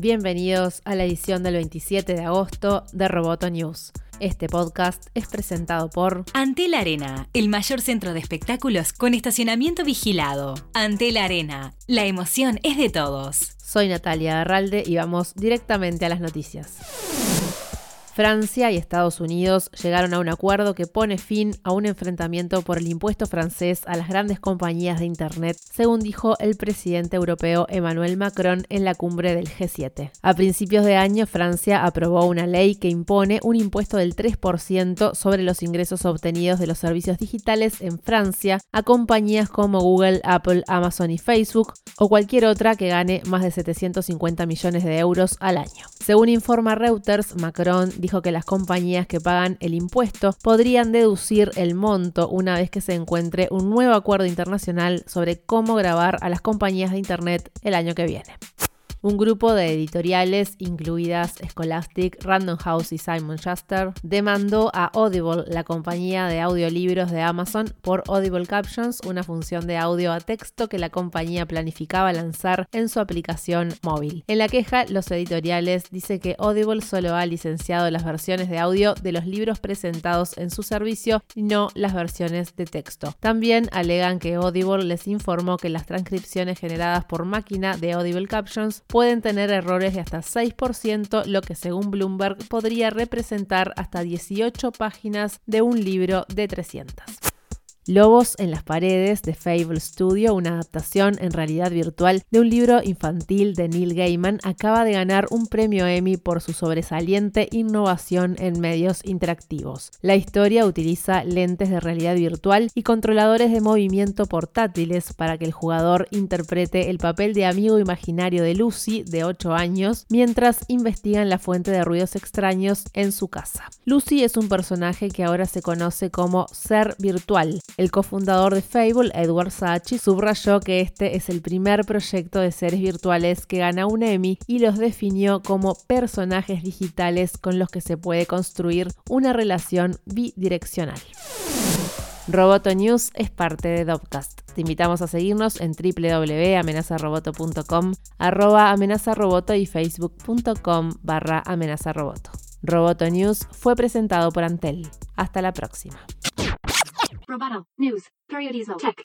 Bienvenidos a la edición del 27 de agosto de Roboto News. Este podcast es presentado por Antel Arena, el mayor centro de espectáculos con estacionamiento vigilado. Antel Arena, la emoción es de todos. Soy Natalia Arralde y vamos directamente a las noticias. Francia y Estados Unidos llegaron a un acuerdo que pone fin a un enfrentamiento por el impuesto francés a las grandes compañías de Internet, según dijo el presidente europeo Emmanuel Macron en la cumbre del G7. A principios de año, Francia aprobó una ley que impone un impuesto del 3% sobre los ingresos obtenidos de los servicios digitales en Francia a compañías como Google, Apple, Amazon y Facebook o cualquier otra que gane más de 750 millones de euros al año. Según informa Reuters, Macron dijo que las compañías que pagan el impuesto podrían deducir el monto una vez que se encuentre un nuevo acuerdo internacional sobre cómo grabar a las compañías de Internet el año que viene un grupo de editoriales, incluidas Scholastic, Random House y Simon Schuster, demandó a Audible, la compañía de audiolibros de Amazon, por Audible Captions, una función de audio a texto que la compañía planificaba lanzar en su aplicación móvil. En la queja, los editoriales dicen que Audible solo ha licenciado las versiones de audio de los libros presentados en su servicio no las versiones de texto. También alegan que Audible les informó que las transcripciones generadas por máquina de Audible Captions pueden tener errores de hasta 6%, lo que según Bloomberg podría representar hasta 18 páginas de un libro de 300. Lobos en las paredes de Fable Studio, una adaptación en realidad virtual de un libro infantil de Neil Gaiman, acaba de ganar un premio Emmy por su sobresaliente innovación en medios interactivos. La historia utiliza lentes de realidad virtual y controladores de movimiento portátiles para que el jugador interprete el papel de amigo imaginario de Lucy, de 8 años, mientras investigan la fuente de ruidos extraños en su casa. Lucy es un personaje que ahora se conoce como ser virtual el cofundador de Fable, Edward Sachi, subrayó que este es el primer proyecto de seres virtuales que gana un Emmy y los definió como personajes digitales con los que se puede construir una relación bidireccional. Roboto News es parte de Dopcast. Te invitamos a seguirnos en www.amenazaroboto.com, arroba amenazaroboto y facebook.com barra amenazaroboto. Roboto News fue presentado por Antel. Hasta la próxima. Roboto, News, Periodismo, Tech.